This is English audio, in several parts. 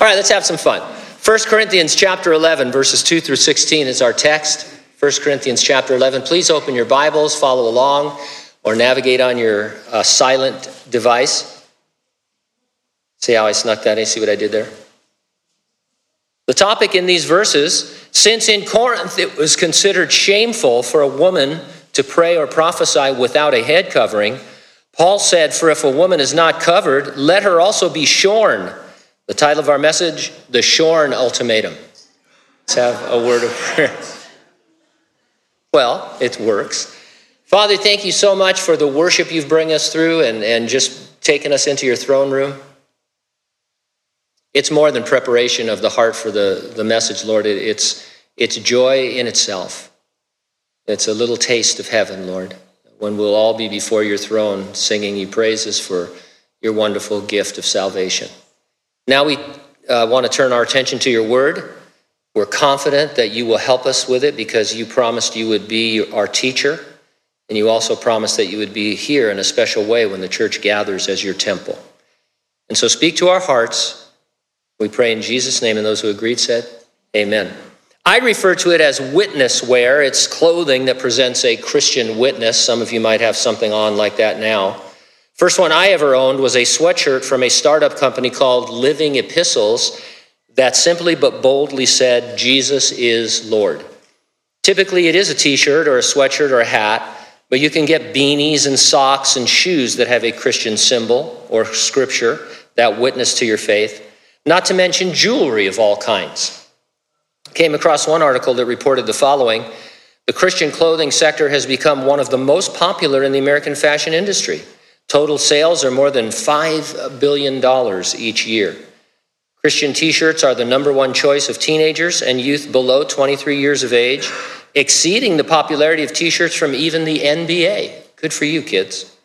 All right, let's have some fun. 1 Corinthians chapter 11, verses 2 through 16 is our text. 1 Corinthians chapter 11. Please open your Bibles, follow along, or navigate on your uh, silent device. See how I snuck that in? See what I did there? The topic in these verses since in Corinth it was considered shameful for a woman to pray or prophesy without a head covering, Paul said, For if a woman is not covered, let her also be shorn. The title of our message, The Shorn Ultimatum. Let's have a word of prayer. Well, it works. Father, thank you so much for the worship you've bring us through and, and just taken us into your throne room. It's more than preparation of the heart for the, the message, Lord. It, it's, it's joy in itself. It's a little taste of heaven, Lord, when we'll all be before your throne singing you praises for your wonderful gift of salvation. Now we uh, want to turn our attention to your word. We're confident that you will help us with it because you promised you would be our teacher, and you also promised that you would be here in a special way when the church gathers as your temple. And so speak to our hearts. We pray in Jesus' name, and those who agreed said, Amen. I refer to it as witness wear. It's clothing that presents a Christian witness. Some of you might have something on like that now. First one I ever owned was a sweatshirt from a startup company called Living Epistles that simply but boldly said, Jesus is Lord. Typically, it is a t shirt or a sweatshirt or a hat, but you can get beanies and socks and shoes that have a Christian symbol or scripture that witness to your faith, not to mention jewelry of all kinds. Came across one article that reported the following The Christian clothing sector has become one of the most popular in the American fashion industry. Total sales are more than $5 billion each year. Christian t shirts are the number one choice of teenagers and youth below 23 years of age, exceeding the popularity of t shirts from even the NBA. Good for you, kids.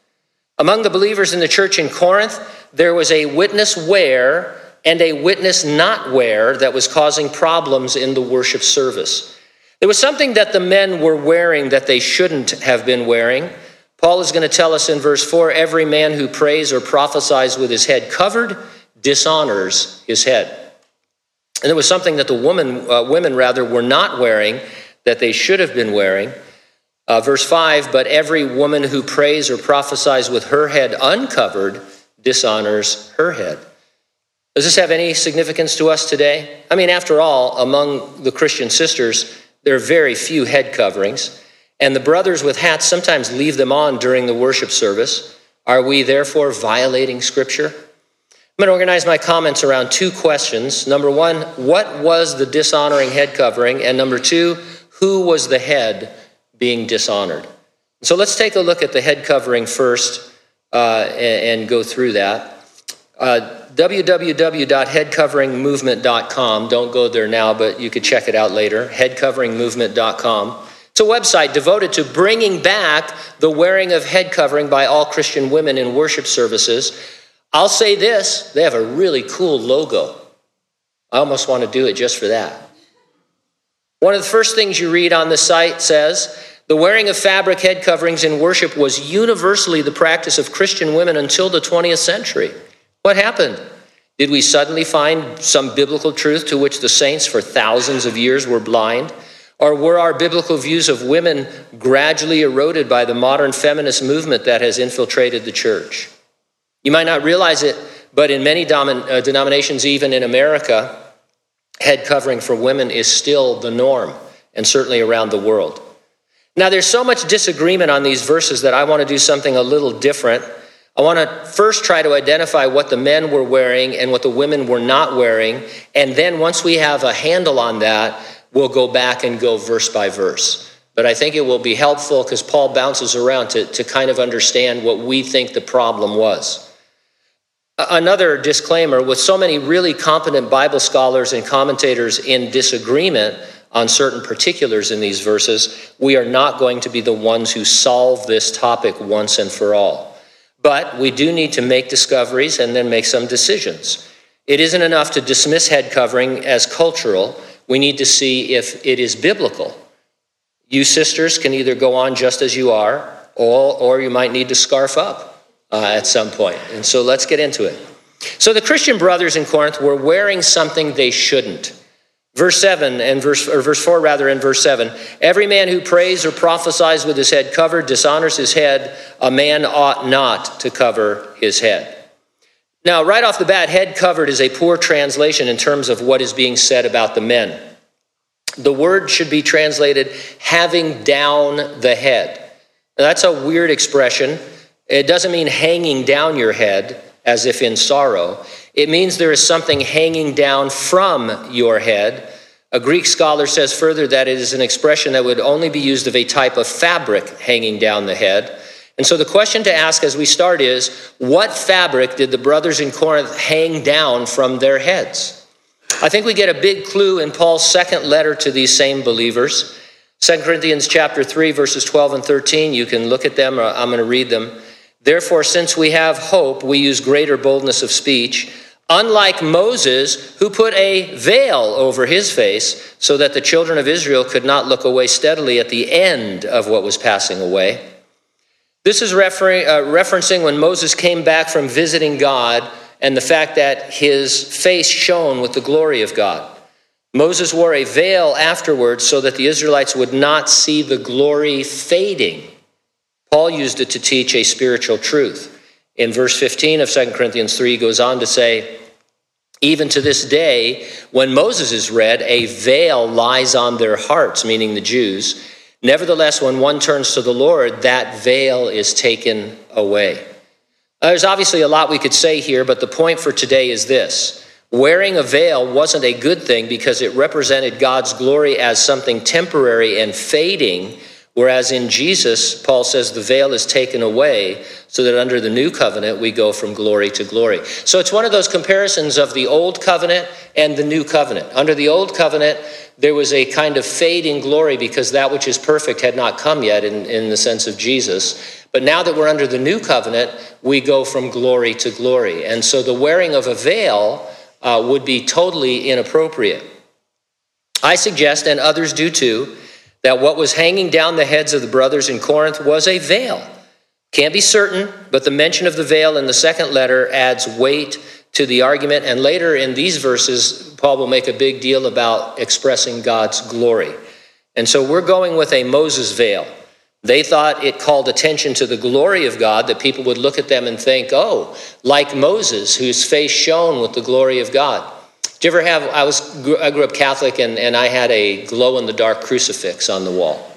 Among the believers in the church in Corinth, there was a witness wear and a witness not wear that was causing problems in the worship service. There was something that the men were wearing that they shouldn't have been wearing. Paul is going to tell us in verse 4 every man who prays or prophesies with his head covered dishonors his head. And there was something that the woman, uh, women rather were not wearing that they should have been wearing. Uh, verse 5 But every woman who prays or prophesies with her head uncovered dishonors her head. Does this have any significance to us today? I mean, after all, among the Christian sisters, there are very few head coverings, and the brothers with hats sometimes leave them on during the worship service. Are we therefore violating Scripture? I'm going to organize my comments around two questions. Number one, what was the dishonoring head covering? And number two, who was the head being dishonored? So let's take a look at the head covering first uh, and, and, go through that. Uh, www.headcoveringmovement.com. Don't go there now, but you could check it out later. Headcoveringmovement.com. It's a website devoted to bringing back the wearing of head covering by all Christian women in worship services. I'll say this they have a really cool logo. I almost want to do it just for that. One of the first things you read on the site says the wearing of fabric head coverings in worship was universally the practice of Christian women until the 20th century. What happened? Did we suddenly find some biblical truth to which the saints for thousands of years were blind? Or were our biblical views of women gradually eroded by the modern feminist movement that has infiltrated the church? You might not realize it, but in many domin- uh, denominations, even in America, head covering for women is still the norm, and certainly around the world. Now, there's so much disagreement on these verses that I want to do something a little different. I want to first try to identify what the men were wearing and what the women were not wearing. And then once we have a handle on that, we'll go back and go verse by verse. But I think it will be helpful because Paul bounces around to, to kind of understand what we think the problem was. Another disclaimer with so many really competent Bible scholars and commentators in disagreement on certain particulars in these verses, we are not going to be the ones who solve this topic once and for all. But we do need to make discoveries and then make some decisions. It isn't enough to dismiss head covering as cultural. We need to see if it is biblical. You sisters can either go on just as you are, or, or you might need to scarf up uh, at some point. And so let's get into it. So the Christian brothers in Corinth were wearing something they shouldn't. Verse 7 and verse or verse 4 rather in verse 7 every man who prays or prophesies with his head covered dishonors his head a man ought not to cover his head now right off the bat head covered is a poor translation in terms of what is being said about the men the word should be translated having down the head now, that's a weird expression it doesn't mean hanging down your head as if in sorrow it means there is something hanging down from your head. A Greek scholar says further that it is an expression that would only be used of a type of fabric hanging down the head. And so the question to ask as we start is what fabric did the brothers in Corinth hang down from their heads? I think we get a big clue in Paul's second letter to these same believers. 2 Corinthians chapter 3 verses 12 and 13, you can look at them, I'm going to read them. Therefore, since we have hope, we use greater boldness of speech Unlike Moses, who put a veil over his face so that the children of Israel could not look away steadily at the end of what was passing away. This is refer- uh, referencing when Moses came back from visiting God and the fact that his face shone with the glory of God. Moses wore a veil afterwards so that the Israelites would not see the glory fading. Paul used it to teach a spiritual truth. In verse 15 of 2 Corinthians 3, he goes on to say, even to this day, when Moses is read, a veil lies on their hearts, meaning the Jews. Nevertheless, when one turns to the Lord, that veil is taken away. There's obviously a lot we could say here, but the point for today is this. Wearing a veil wasn't a good thing because it represented God's glory as something temporary and fading Whereas in Jesus, Paul says the veil is taken away so that under the new covenant we go from glory to glory. So it's one of those comparisons of the old covenant and the new covenant. Under the old covenant, there was a kind of fading glory because that which is perfect had not come yet in, in the sense of Jesus. But now that we're under the new covenant, we go from glory to glory. And so the wearing of a veil uh, would be totally inappropriate. I suggest, and others do too, that what was hanging down the heads of the brothers in Corinth was a veil. Can't be certain, but the mention of the veil in the second letter adds weight to the argument. And later in these verses, Paul will make a big deal about expressing God's glory. And so we're going with a Moses veil. They thought it called attention to the glory of God, that people would look at them and think, oh, like Moses, whose face shone with the glory of God. You ever have? I was I grew up Catholic, and, and I had a glow in the dark crucifix on the wall.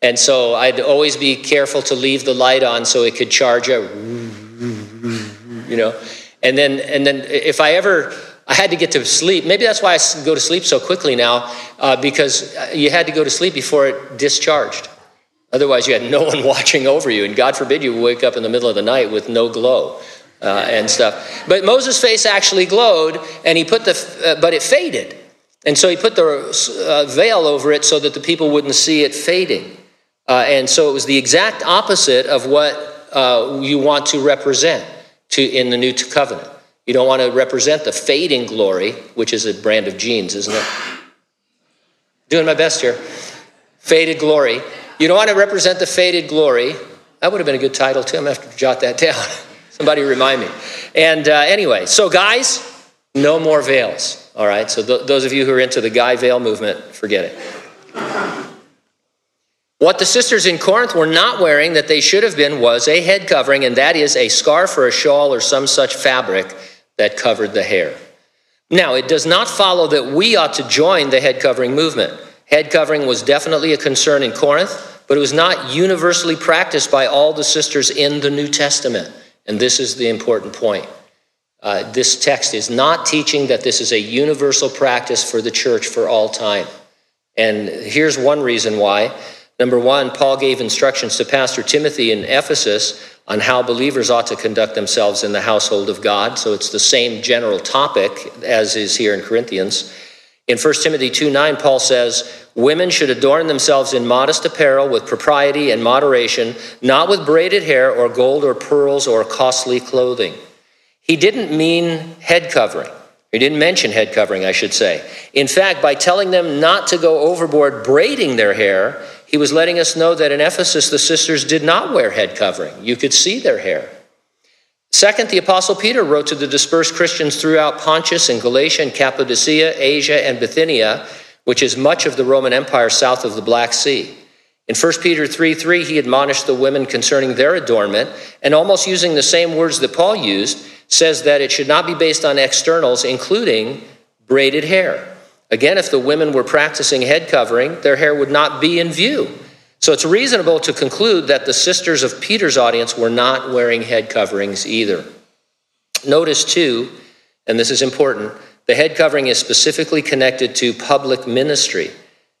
And so I'd always be careful to leave the light on so it could charge up, you know. And then and then if I ever I had to get to sleep. Maybe that's why I go to sleep so quickly now, uh, because you had to go to sleep before it discharged. Otherwise, you had no one watching over you, and God forbid you wake up in the middle of the night with no glow uh, and stuff. But Moses' face actually glowed, and he put the, uh, but it faded. And so he put the uh, veil over it so that the people wouldn't see it fading. Uh, and so it was the exact opposite of what uh, you want to represent to, in the New Covenant. You don't want to represent the fading glory, which is a brand of jeans, isn't it? Doing my best here. Faded glory. You don't want to represent the faded glory. That would have been a good title too. I'm going to have to jot that down. Somebody remind me. And uh, anyway, so guys, no more veils. All right. So th- those of you who are into the guy veil movement, forget it. What the sisters in Corinth were not wearing that they should have been was a head covering, and that is a scarf or a shawl or some such fabric that covered the hair. Now, it does not follow that we ought to join the head covering movement. Head covering was definitely a concern in Corinth, but it was not universally practiced by all the sisters in the New Testament. And this is the important point. Uh, this text is not teaching that this is a universal practice for the church for all time. And here's one reason why. Number one, Paul gave instructions to Pastor Timothy in Ephesus on how believers ought to conduct themselves in the household of God. So it's the same general topic as is here in Corinthians. In 1 Timothy 2 9, Paul says, Women should adorn themselves in modest apparel with propriety and moderation, not with braided hair or gold or pearls or costly clothing. He didn't mean head covering. He didn't mention head covering, I should say. In fact, by telling them not to go overboard braiding their hair, he was letting us know that in Ephesus the sisters did not wear head covering. You could see their hair. Second, the Apostle Peter wrote to the dispersed Christians throughout Pontus and Galatia and Cappadocia, Asia, and Bithynia, which is much of the Roman Empire south of the Black Sea. In 1 Peter 3 3, he admonished the women concerning their adornment, and almost using the same words that Paul used, says that it should not be based on externals, including braided hair. Again, if the women were practicing head covering, their hair would not be in view. So it's reasonable to conclude that the sisters of Peter's audience were not wearing head coverings either. Notice, too, and this is important, the head covering is specifically connected to public ministry.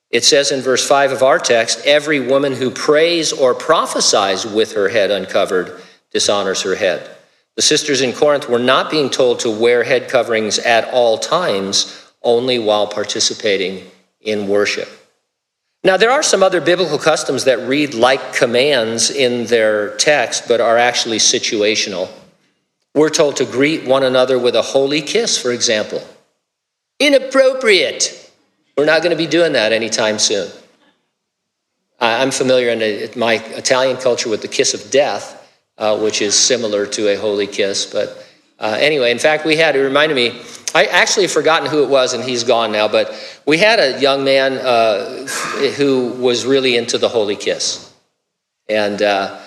It says in verse 5 of our text every woman who prays or prophesies with her head uncovered dishonors her head. The sisters in Corinth were not being told to wear head coverings at all times, only while participating in worship. Now, there are some other biblical customs that read like commands in their text, but are actually situational. We're told to greet one another with a holy kiss, for example. Inappropriate. We're not going to be doing that anytime soon. I'm familiar in my Italian culture with the kiss of death, uh, which is similar to a holy kiss. But uh, anyway, in fact, we had, it reminded me, I actually forgotten who it was, and he's gone now, but we had a young man uh, who was really into the holy kiss. And uh,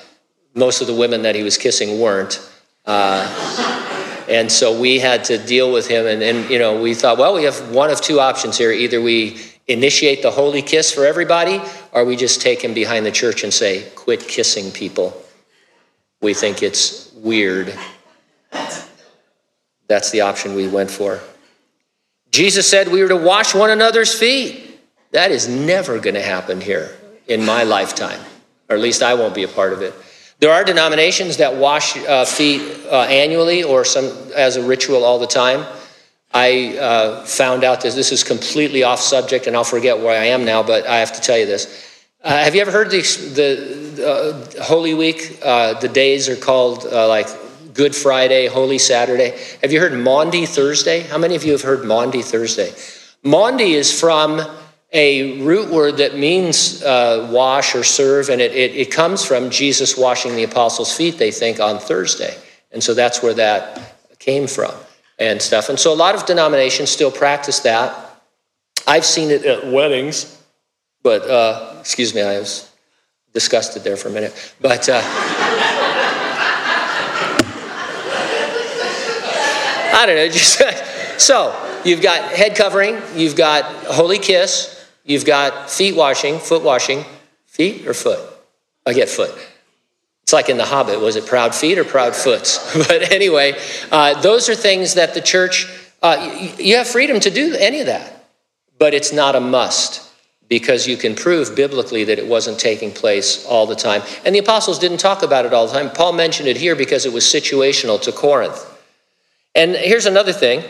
most of the women that he was kissing weren't. Uh, and so we had to deal with him. And, and, you know, we thought, well, we have one of two options here. Either we initiate the holy kiss for everybody, or we just take him behind the church and say, quit kissing people. We think it's weird that's the option we went for. Jesus said we were to wash one another's feet. That is never going to happen here in my lifetime, or at least I won't be a part of it. There are denominations that wash uh, feet uh, annually or some as a ritual all the time. I uh, found out that this is completely off subject, and I'll forget where I am now, but I have to tell you this. Uh, have you ever heard the, the uh, Holy Week? Uh, the days are called like Good Friday, Holy Saturday. Have you heard Maundy Thursday? How many of you have heard Maundy Thursday? Maundy is from a root word that means uh, wash or serve, and it, it, it comes from Jesus washing the apostles' feet, they think, on Thursday. And so that's where that came from and stuff. And so a lot of denominations still practice that. I've seen it at weddings, but uh, excuse me, I was disgusted there for a minute. But. Uh, I don't know. Just so you've got head covering, you've got holy kiss, you've got feet washing, foot washing, feet or foot. I get foot. It's like in The Hobbit. Was it proud feet or proud foots? but anyway, uh, those are things that the church. Uh, you have freedom to do any of that, but it's not a must because you can prove biblically that it wasn't taking place all the time. And the apostles didn't talk about it all the time. Paul mentioned it here because it was situational to Corinth. And here's another thing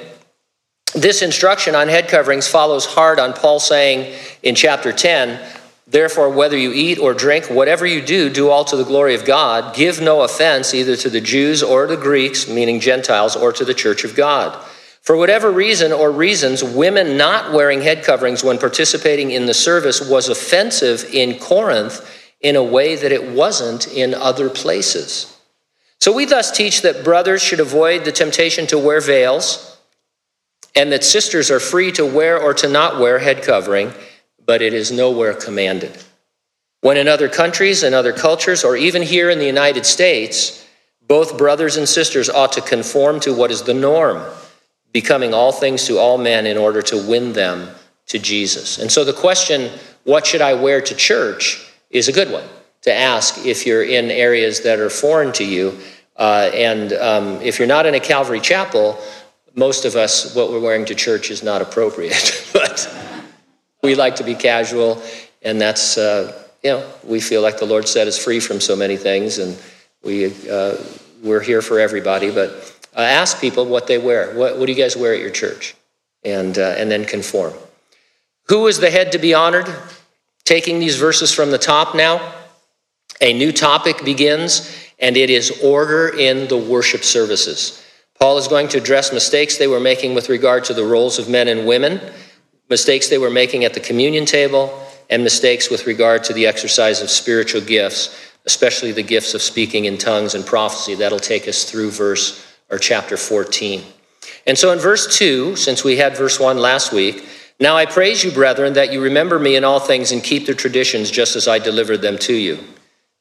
this instruction on head coverings follows hard on Paul saying in chapter 10, Therefore, whether you eat or drink, whatever you do, do all to the glory of God. Give no offense either to the Jews or the Greeks, meaning Gentiles, or to the church of God. For whatever reason or reasons, women not wearing head coverings when participating in the service was offensive in Corinth in a way that it wasn't in other places. So we thus teach that brothers should avoid the temptation to wear veils, and that sisters are free to wear or to not wear head covering, but it is nowhere commanded. When in other countries and other cultures, or even here in the United States, both brothers and sisters ought to conform to what is the norm, becoming all things to all men in order to win them to Jesus. And so the question, what should I wear to church, is a good one to ask if you're in areas that are foreign to you. Uh, and um, if you're not in a Calvary chapel, most of us, what we're wearing to church is not appropriate. but we like to be casual, and that's, uh, you know, we feel like the Lord set us free from so many things, and we, uh, we're here for everybody. But uh, ask people what they wear. What, what, do you guys wear at your church? And, uh, and then conform. Who is the head to be honored? Taking these verses from the top now. A new topic begins, and it is order in the worship services. Paul is going to address mistakes they were making with regard to the roles of men and women, mistakes they were making at the communion table, and mistakes with regard to the exercise of spiritual gifts, especially the gifts of speaking in tongues and prophecy. That'll take us through verse or chapter 14. And so in verse 2, since we had verse 1 last week, now I praise you, brethren, that you remember me in all things and keep the traditions just as I delivered them to you.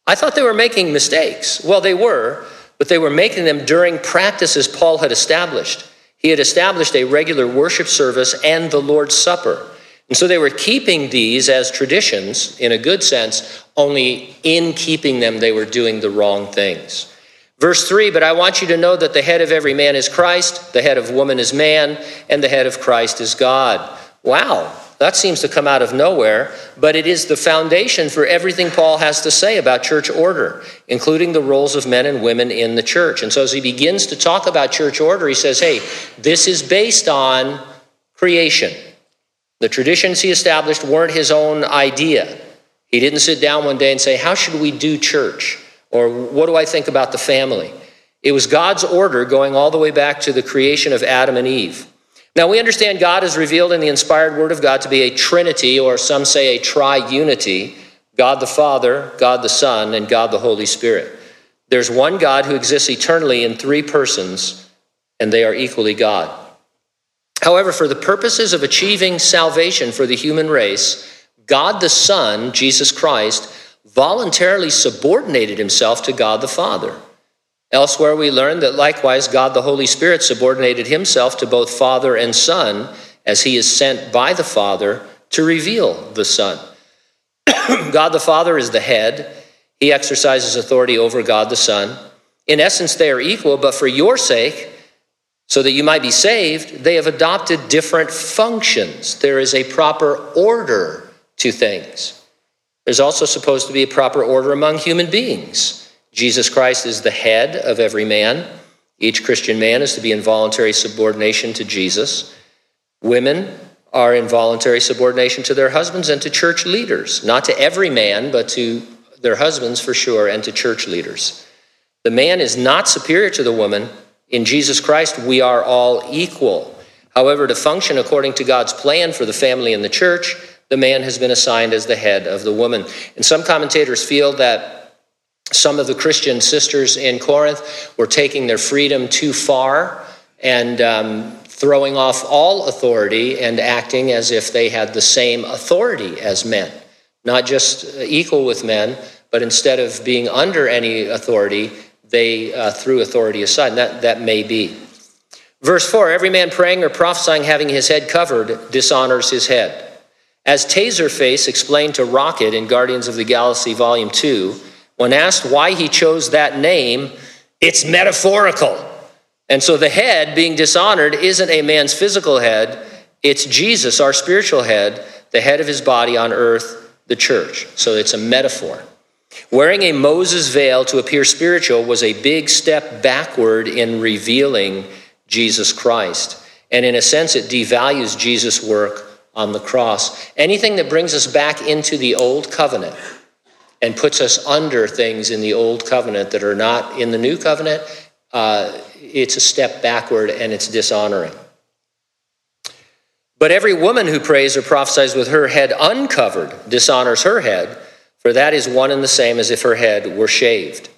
I thought they were making mistakes. Well, they were, but they were making them during practices Paul had established. He had established a regular worship service and the Lord's Supper. And so they were keeping these as traditions in a good sense, only in keeping them, they were doing the wrong things. Verse 3 But I want you to know that the head of every man is Christ, the head of woman is man, and the head of Christ is God. Wow, that seems to come out of nowhere, but it is the foundation for everything Paul has to say about church order, including the roles of men and women in the church. And so as he begins to talk about church order, he says, hey, this is based on creation. The traditions he established weren't his own idea. He didn't sit down one day and say, How should we do church? Or what do I think about the family? It was God's order going all the way back to the creation of Adam and Eve. Now, we understand God is revealed in the inspired Word of God to be a Trinity, or some say a triunity God the Father, God the Son, and God the Holy Spirit. There's one God who exists eternally in three persons, and they are equally God. However, for the purposes of achieving salvation for the human race, God the Son, Jesus Christ, voluntarily subordinated himself to God the Father. Elsewhere, we learn that likewise God the Holy Spirit subordinated himself to both Father and Son as he is sent by the Father to reveal the Son. God the Father is the head, he exercises authority over God the Son. In essence, they are equal, but for your sake, so that you might be saved, they have adopted different functions. There is a proper order to things. There's also supposed to be a proper order among human beings. Jesus Christ is the head of every man. Each Christian man is to be in voluntary subordination to Jesus. Women are in voluntary subordination to their husbands and to church leaders, not to every man, but to their husbands for sure, and to church leaders. The man is not superior to the woman. In Jesus Christ, we are all equal. However, to function according to God's plan for the family and the church, the man has been assigned as the head of the woman. And some commentators feel that some of the Christian sisters in Corinth were taking their freedom too far and um, throwing off all authority and acting as if they had the same authority as men, not just equal with men, but instead of being under any authority, they uh, threw authority aside. And that, that may be. Verse 4 Every man praying or prophesying having his head covered dishonors his head. As Taserface explained to Rocket in Guardians of the Galaxy Volume 2, when asked why he chose that name, it's metaphorical. And so the head being dishonored isn't a man's physical head, it's Jesus, our spiritual head, the head of his body on earth, the church. So it's a metaphor. Wearing a Moses veil to appear spiritual was a big step backward in revealing Jesus Christ. And in a sense, it devalues Jesus' work on the cross. Anything that brings us back into the old covenant and puts us under things in the old covenant that are not in the new covenant, uh, it's a step backward and it's dishonoring. But every woman who prays or prophesies with her head uncovered dishonors her head, for that is one and the same as if her head were shaved.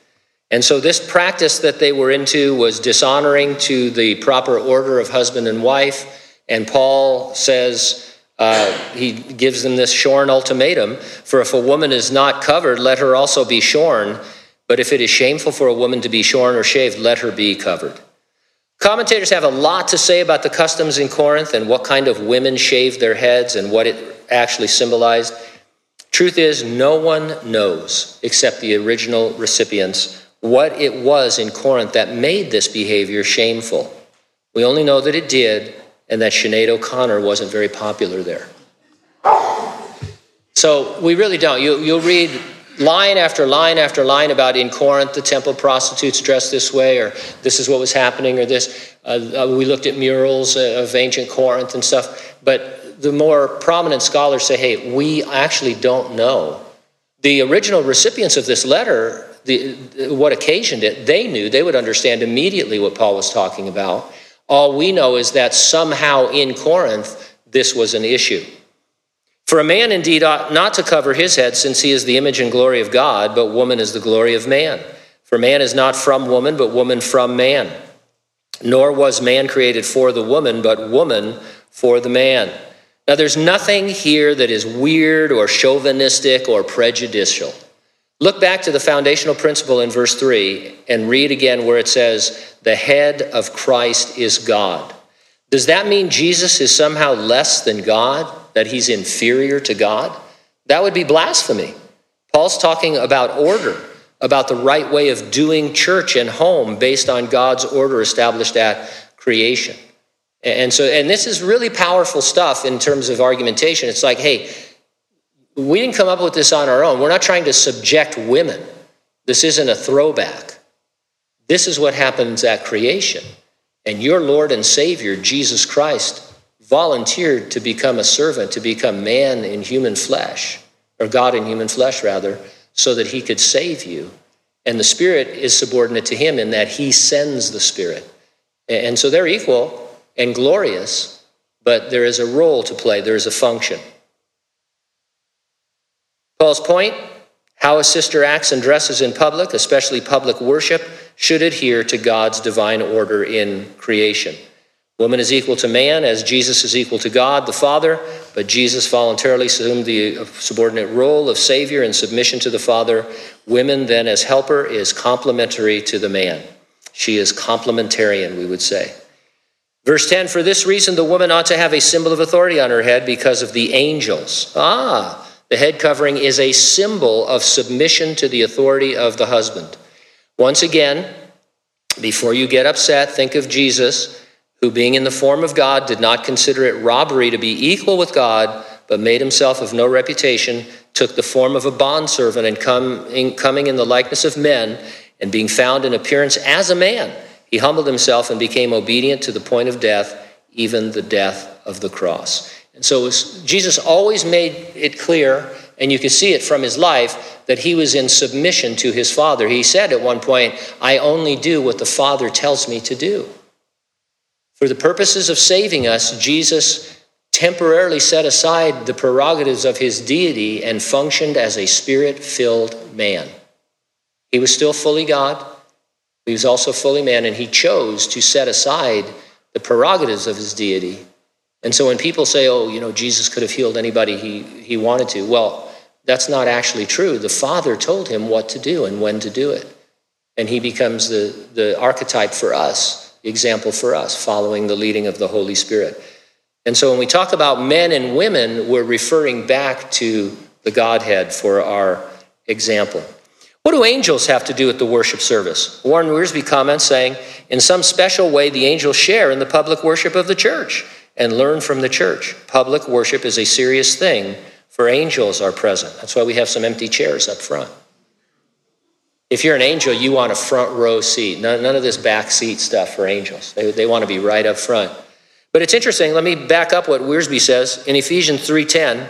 And so, this practice that they were into was dishonoring to the proper order of husband and wife. And Paul says, uh, he gives them this shorn ultimatum For if a woman is not covered, let her also be shorn. But if it is shameful for a woman to be shorn or shaved, let her be covered. Commentators have a lot to say about the customs in Corinth and what kind of women shaved their heads and what it actually symbolized. Truth is, no one knows except the original recipients what it was in Corinth that made this behavior shameful. We only know that it did and that Sinead O'Connor wasn't very popular there. So we really don't. You, you'll read line after line after line about in Corinth, the temple prostitutes dressed this way, or this is what was happening, or this. Uh, uh we looked at murals of ancient Corinth and stuff. But the more prominent scholars say, hey, we actually don't know. The original recipients of this letter, the, what occasioned it, they knew, they would understand immediately what Paul was talking about. All we know is that somehow in Corinth, this was an issue. For a man indeed ought not to cover his head, since he is the image and glory of God, but woman is the glory of man. For man is not from woman, but woman from man. Nor was man created for the woman, but woman for the man. Now, there's nothing here that is weird or chauvinistic or prejudicial. Look back to the foundational principle in verse 3 and read again where it says, The head of Christ is God. Does that mean Jesus is somehow less than God, that he's inferior to God? That would be blasphemy. Paul's talking about order, about the right way of doing church and home based on God's order established at creation. And so, and this is really powerful stuff in terms of argumentation. It's like, hey, we didn't come up with this on our own. We're not trying to subject women. This isn't a throwback. This is what happens at creation. And your Lord and Savior, Jesus Christ, volunteered to become a servant, to become man in human flesh, or God in human flesh, rather, so that he could save you. And the Spirit is subordinate to him in that he sends the Spirit. And so they're equal and glorious, but there is a role to play, there is a function. Paul's point how a sister acts and dresses in public, especially public worship, should adhere to God's divine order in creation. Woman is equal to man as Jesus is equal to God the Father, but Jesus voluntarily assumed the subordinate role of Savior in submission to the Father. Women, then, as helper, is complementary to the man. She is complementarian, we would say. Verse 10 For this reason, the woman ought to have a symbol of authority on her head because of the angels. Ah, the head covering is a symbol of submission to the authority of the husband. Once again, before you get upset, think of Jesus, who, being in the form of God, did not consider it robbery to be equal with God, but made himself of no reputation, took the form of a bondservant, and come in, coming in the likeness of men, and being found in appearance as a man he humbled himself and became obedient to the point of death, even the death of the cross. And so Jesus always made it clear, and you can see it from his life, that he was in submission to his Father. He said at one point, I only do what the Father tells me to do. For the purposes of saving us, Jesus temporarily set aside the prerogatives of his deity and functioned as a spirit filled man. He was still fully God, he was also fully man, and he chose to set aside the prerogatives of his deity. And so when people say, oh, you know, Jesus could have healed anybody he, he wanted to, well, that's not actually true. The Father told him what to do and when to do it. And he becomes the, the archetype for us, the example for us, following the leading of the Holy Spirit. And so when we talk about men and women, we're referring back to the Godhead for our example. What do angels have to do with the worship service? Warren Wiersbe comments saying, in some special way, the angels share in the public worship of the church and learn from the church. Public worship is a serious thing, for angels are present. That's why we have some empty chairs up front. If you're an angel, you want a front row seat. None, none of this back seat stuff for angels. They, they want to be right up front. But it's interesting. Let me back up what Wiersbe says in Ephesians 3:10.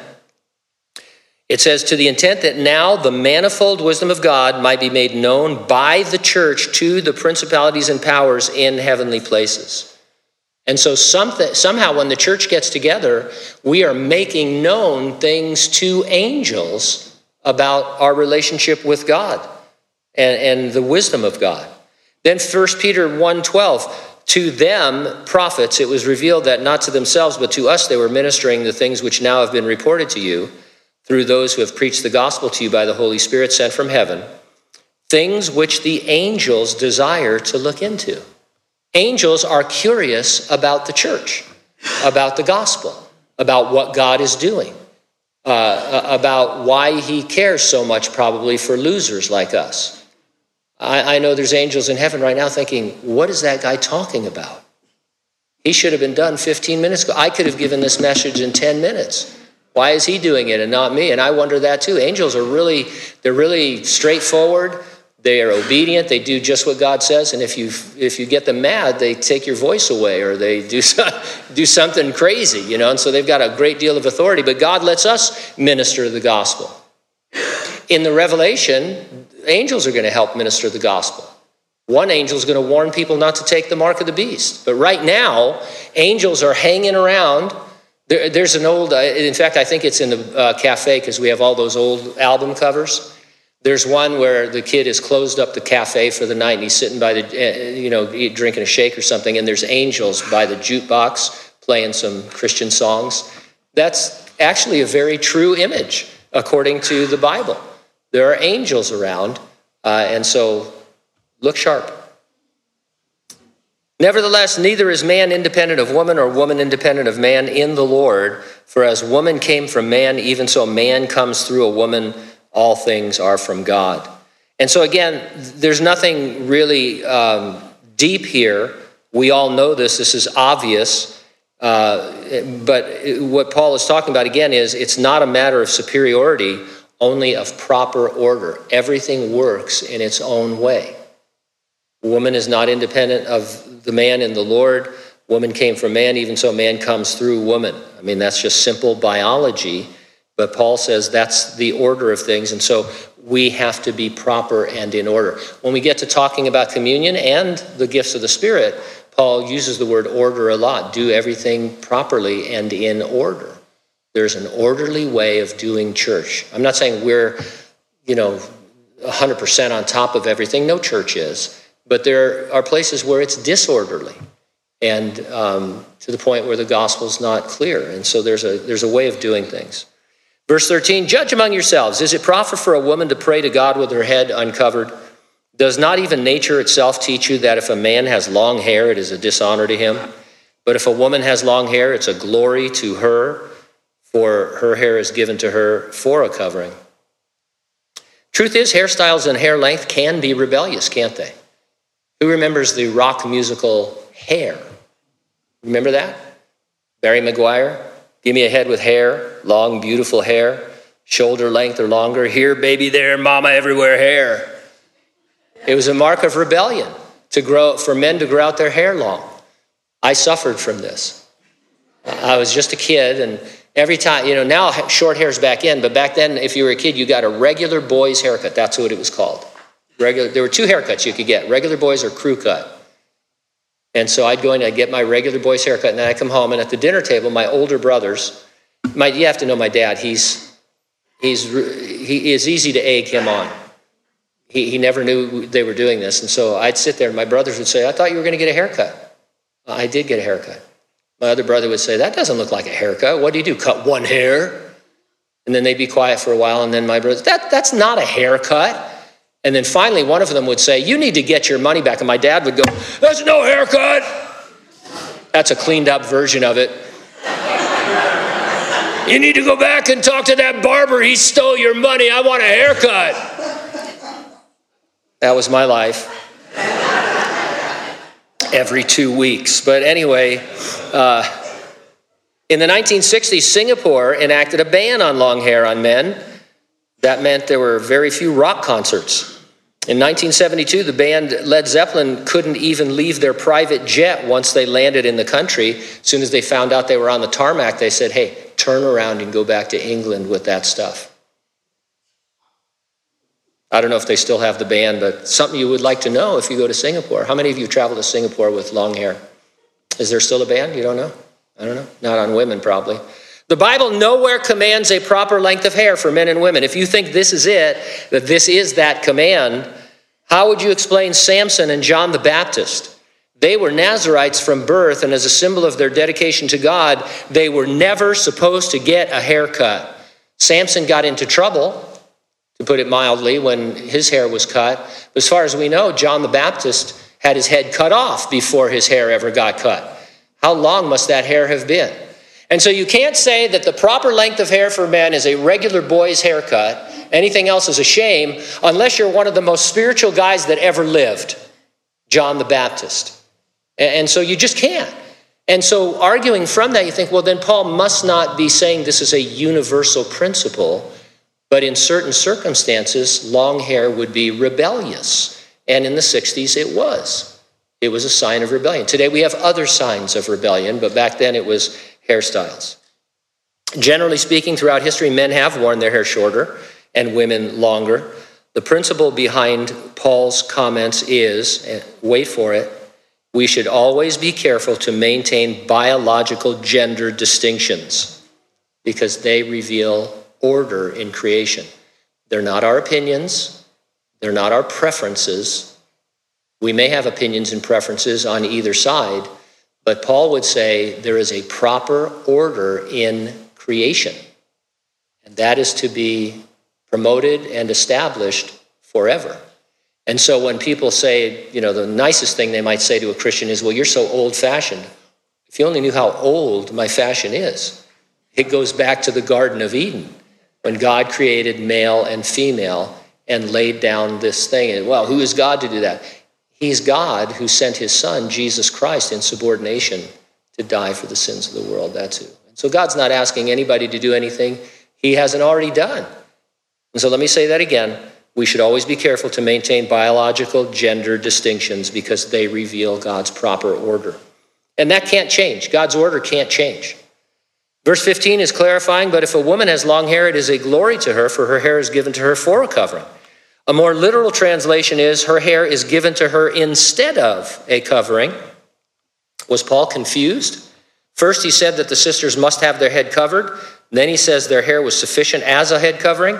It says, to the intent that now the manifold wisdom of God might be made known by the church to the principalities and powers in heavenly places. And so, somehow, when the church gets together, we are making known things to angels about our relationship with God and, and the wisdom of God. Then 1 Peter 1:12, to them prophets it was revealed that not to themselves but to us they were ministering the things which now have been reported to you through those who have preached the gospel to you by the Holy Spirit sent from heaven, things which the angels desire to look into. Angels are curious about the church, about the gospel, about what God is doing, uh, about why he cares so much, probably, for losers like us. I, I know there's angels in heaven right now thinking, what is that guy talking about? He should have been done 15 minutes ago. I could have given this message in 10 minutes. Why is he doing it and not me? And I wonder that too. Angels are really, they're really straightforward. They are obedient. They do just what God says. And if you if you get them mad, they take your voice away or they do do something crazy, you know. And so they've got a great deal of authority. But God lets us minister the gospel. In the Revelation, angels are going to help minister the gospel. One angel is going to warn people not to take the mark of the beast. But right now, angels are hanging around There, there's an old, uh, in fact, I think it's in the uh, cafe because we have all those old album covers. There's one where the kid has closed up the cafe for the night and he's sitting by the, uh, you know, drinking a shake or something, and there's angels by the jukebox playing some Christian songs. That's actually a very true image according to the Bible. There are angels around, uh, and so look sharp. Nevertheless, neither is man independent of woman or woman independent of man in the Lord. For as woman came from man, even so man comes through a woman. All things are from God. And so, again, there's nothing really um, deep here. We all know this, this is obvious. Uh, but what Paul is talking about again is it's not a matter of superiority, only of proper order. Everything works in its own way. Woman is not independent of the man in the Lord. Woman came from man, even so, man comes through woman. I mean, that's just simple biology. But Paul says that's the order of things. And so we have to be proper and in order. When we get to talking about communion and the gifts of the Spirit, Paul uses the word order a lot. Do everything properly and in order. There's an orderly way of doing church. I'm not saying we're, you know, 100% on top of everything. No church is. But there are places where it's disorderly and um, to the point where the gospel's not clear. And so there's a, there's a way of doing things. Verse 13 Judge among yourselves. Is it proper for a woman to pray to God with her head uncovered? Does not even nature itself teach you that if a man has long hair, it is a dishonor to him? But if a woman has long hair, it's a glory to her, for her hair is given to her for a covering. Truth is, hairstyles and hair length can be rebellious, can't they? Who remembers the rock musical Hair? Remember that? Barry McGuire? Give me a head with hair, long, beautiful hair, shoulder length or longer. Here, baby, there, mama, everywhere, hair. It was a mark of rebellion to grow, for men to grow out their hair long. I suffered from this. I was just a kid, and every time, you know, now short hair's back in, but back then, if you were a kid, you got a regular boy's haircut. That's what it was called. Regular, there were two haircuts you could get regular boys or crew cut. And so I'd go in, I'd get my regular boy's haircut, and then I'd come home, and at the dinner table, my older brothers, my, you have to know my dad, he's, he's, he is easy to egg him on. He, he never knew they were doing this. And so I'd sit there, and my brothers would say, I thought you were going to get a haircut. I did get a haircut. My other brother would say, That doesn't look like a haircut. What do you do? Cut one hair? And then they'd be quiet for a while, and then my brother, that, That's not a haircut. And then finally, one of them would say, You need to get your money back. And my dad would go, There's no haircut. That's a cleaned up version of it. you need to go back and talk to that barber. He stole your money. I want a haircut. That was my life. Every two weeks. But anyway, uh, in the 1960s, Singapore enacted a ban on long hair on men. That meant there were very few rock concerts. In 1972, the band Led Zeppelin couldn't even leave their private jet once they landed in the country. As soon as they found out they were on the tarmac, they said, hey, turn around and go back to England with that stuff. I don't know if they still have the band, but something you would like to know if you go to Singapore. How many of you travel to Singapore with long hair? Is there still a band? You don't know? I don't know. Not on women, probably. The Bible nowhere commands a proper length of hair for men and women. If you think this is it, that this is that command, how would you explain Samson and John the Baptist? They were Nazarites from birth, and as a symbol of their dedication to God, they were never supposed to get a haircut. Samson got into trouble to put it mildly, when his hair was cut. But as far as we know, John the Baptist had his head cut off before his hair ever got cut. How long must that hair have been? And so you can't say that the proper length of hair for men is a regular boy's haircut. Anything else is a shame, unless you're one of the most spiritual guys that ever lived, John the Baptist. And so you just can't. And so, arguing from that, you think, well, then Paul must not be saying this is a universal principle. But in certain circumstances, long hair would be rebellious. And in the 60s, it was. It was a sign of rebellion. Today, we have other signs of rebellion, but back then it was hairstyles. Generally speaking, throughout history, men have worn their hair shorter and women longer. The principle behind Paul's comments is wait for it, we should always be careful to maintain biological gender distinctions because they reveal order in creation. They're not our opinions, they're not our preferences. We may have opinions and preferences on either side, but Paul would say there is a proper order in creation, and that is to be promoted and established forever. And so when people say, you know, the nicest thing they might say to a Christian is, well, you're so old fashioned. If you only knew how old my fashion is, it goes back to the Garden of Eden when God created male and female and laid down this thing. And well, who is God to do that? He's God who sent his son, Jesus Christ, in subordination to die for the sins of the world. That's who. So God's not asking anybody to do anything he hasn't already done. And so let me say that again. We should always be careful to maintain biological gender distinctions because they reveal God's proper order. And that can't change. God's order can't change. Verse 15 is clarifying, but if a woman has long hair, it is a glory to her, for her hair is given to her for a covering. A more literal translation is, her hair is given to her instead of a covering. Was Paul confused? First, he said that the sisters must have their head covered. Then he says their hair was sufficient as a head covering.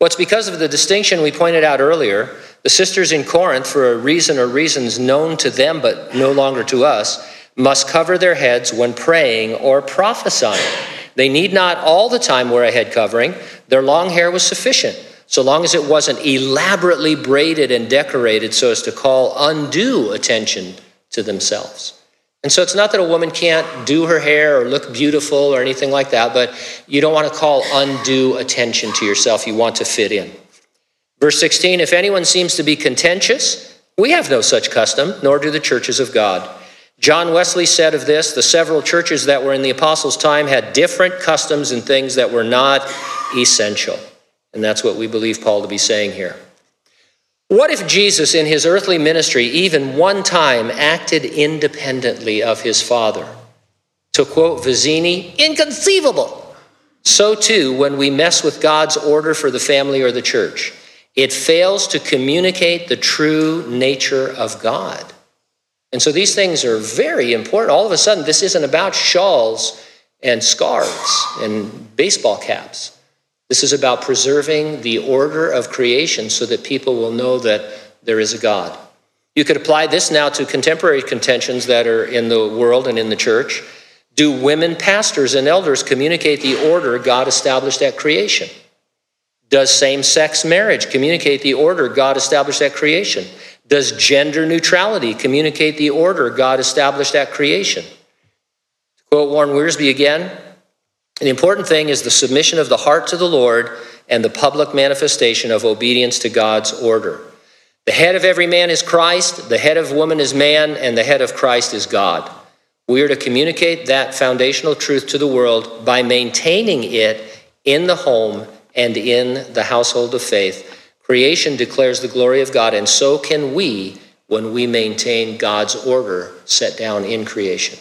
Well, it's because of the distinction we pointed out earlier. The sisters in Corinth, for a reason or reasons known to them but no longer to us, must cover their heads when praying or prophesying. They need not all the time wear a head covering, their long hair was sufficient, so long as it wasn't elaborately braided and decorated so as to call undue attention to themselves. And so it's not that a woman can't do her hair or look beautiful or anything like that, but you don't want to call undue attention to yourself. You want to fit in. Verse 16 If anyone seems to be contentious, we have no such custom, nor do the churches of God. John Wesley said of this the several churches that were in the apostles' time had different customs and things that were not essential. And that's what we believe Paul to be saying here. What if Jesus, in his earthly ministry, even one time acted independently of his Father? To quote Vizzini, inconceivable. So too, when we mess with God's order for the family or the church, it fails to communicate the true nature of God. And so these things are very important. All of a sudden, this isn't about shawls and scarves and baseball caps. This is about preserving the order of creation so that people will know that there is a God. You could apply this now to contemporary contentions that are in the world and in the church. Do women pastors and elders communicate the order God established at creation? Does same sex marriage communicate the order God established at creation? Does gender neutrality communicate the order God established at creation? To quote Warren Wiersbe again, the important thing is the submission of the heart to the Lord and the public manifestation of obedience to God's order. The head of every man is Christ, the head of woman is man, and the head of Christ is God. We are to communicate that foundational truth to the world by maintaining it in the home and in the household of faith. Creation declares the glory of God, and so can we when we maintain God's order set down in creation.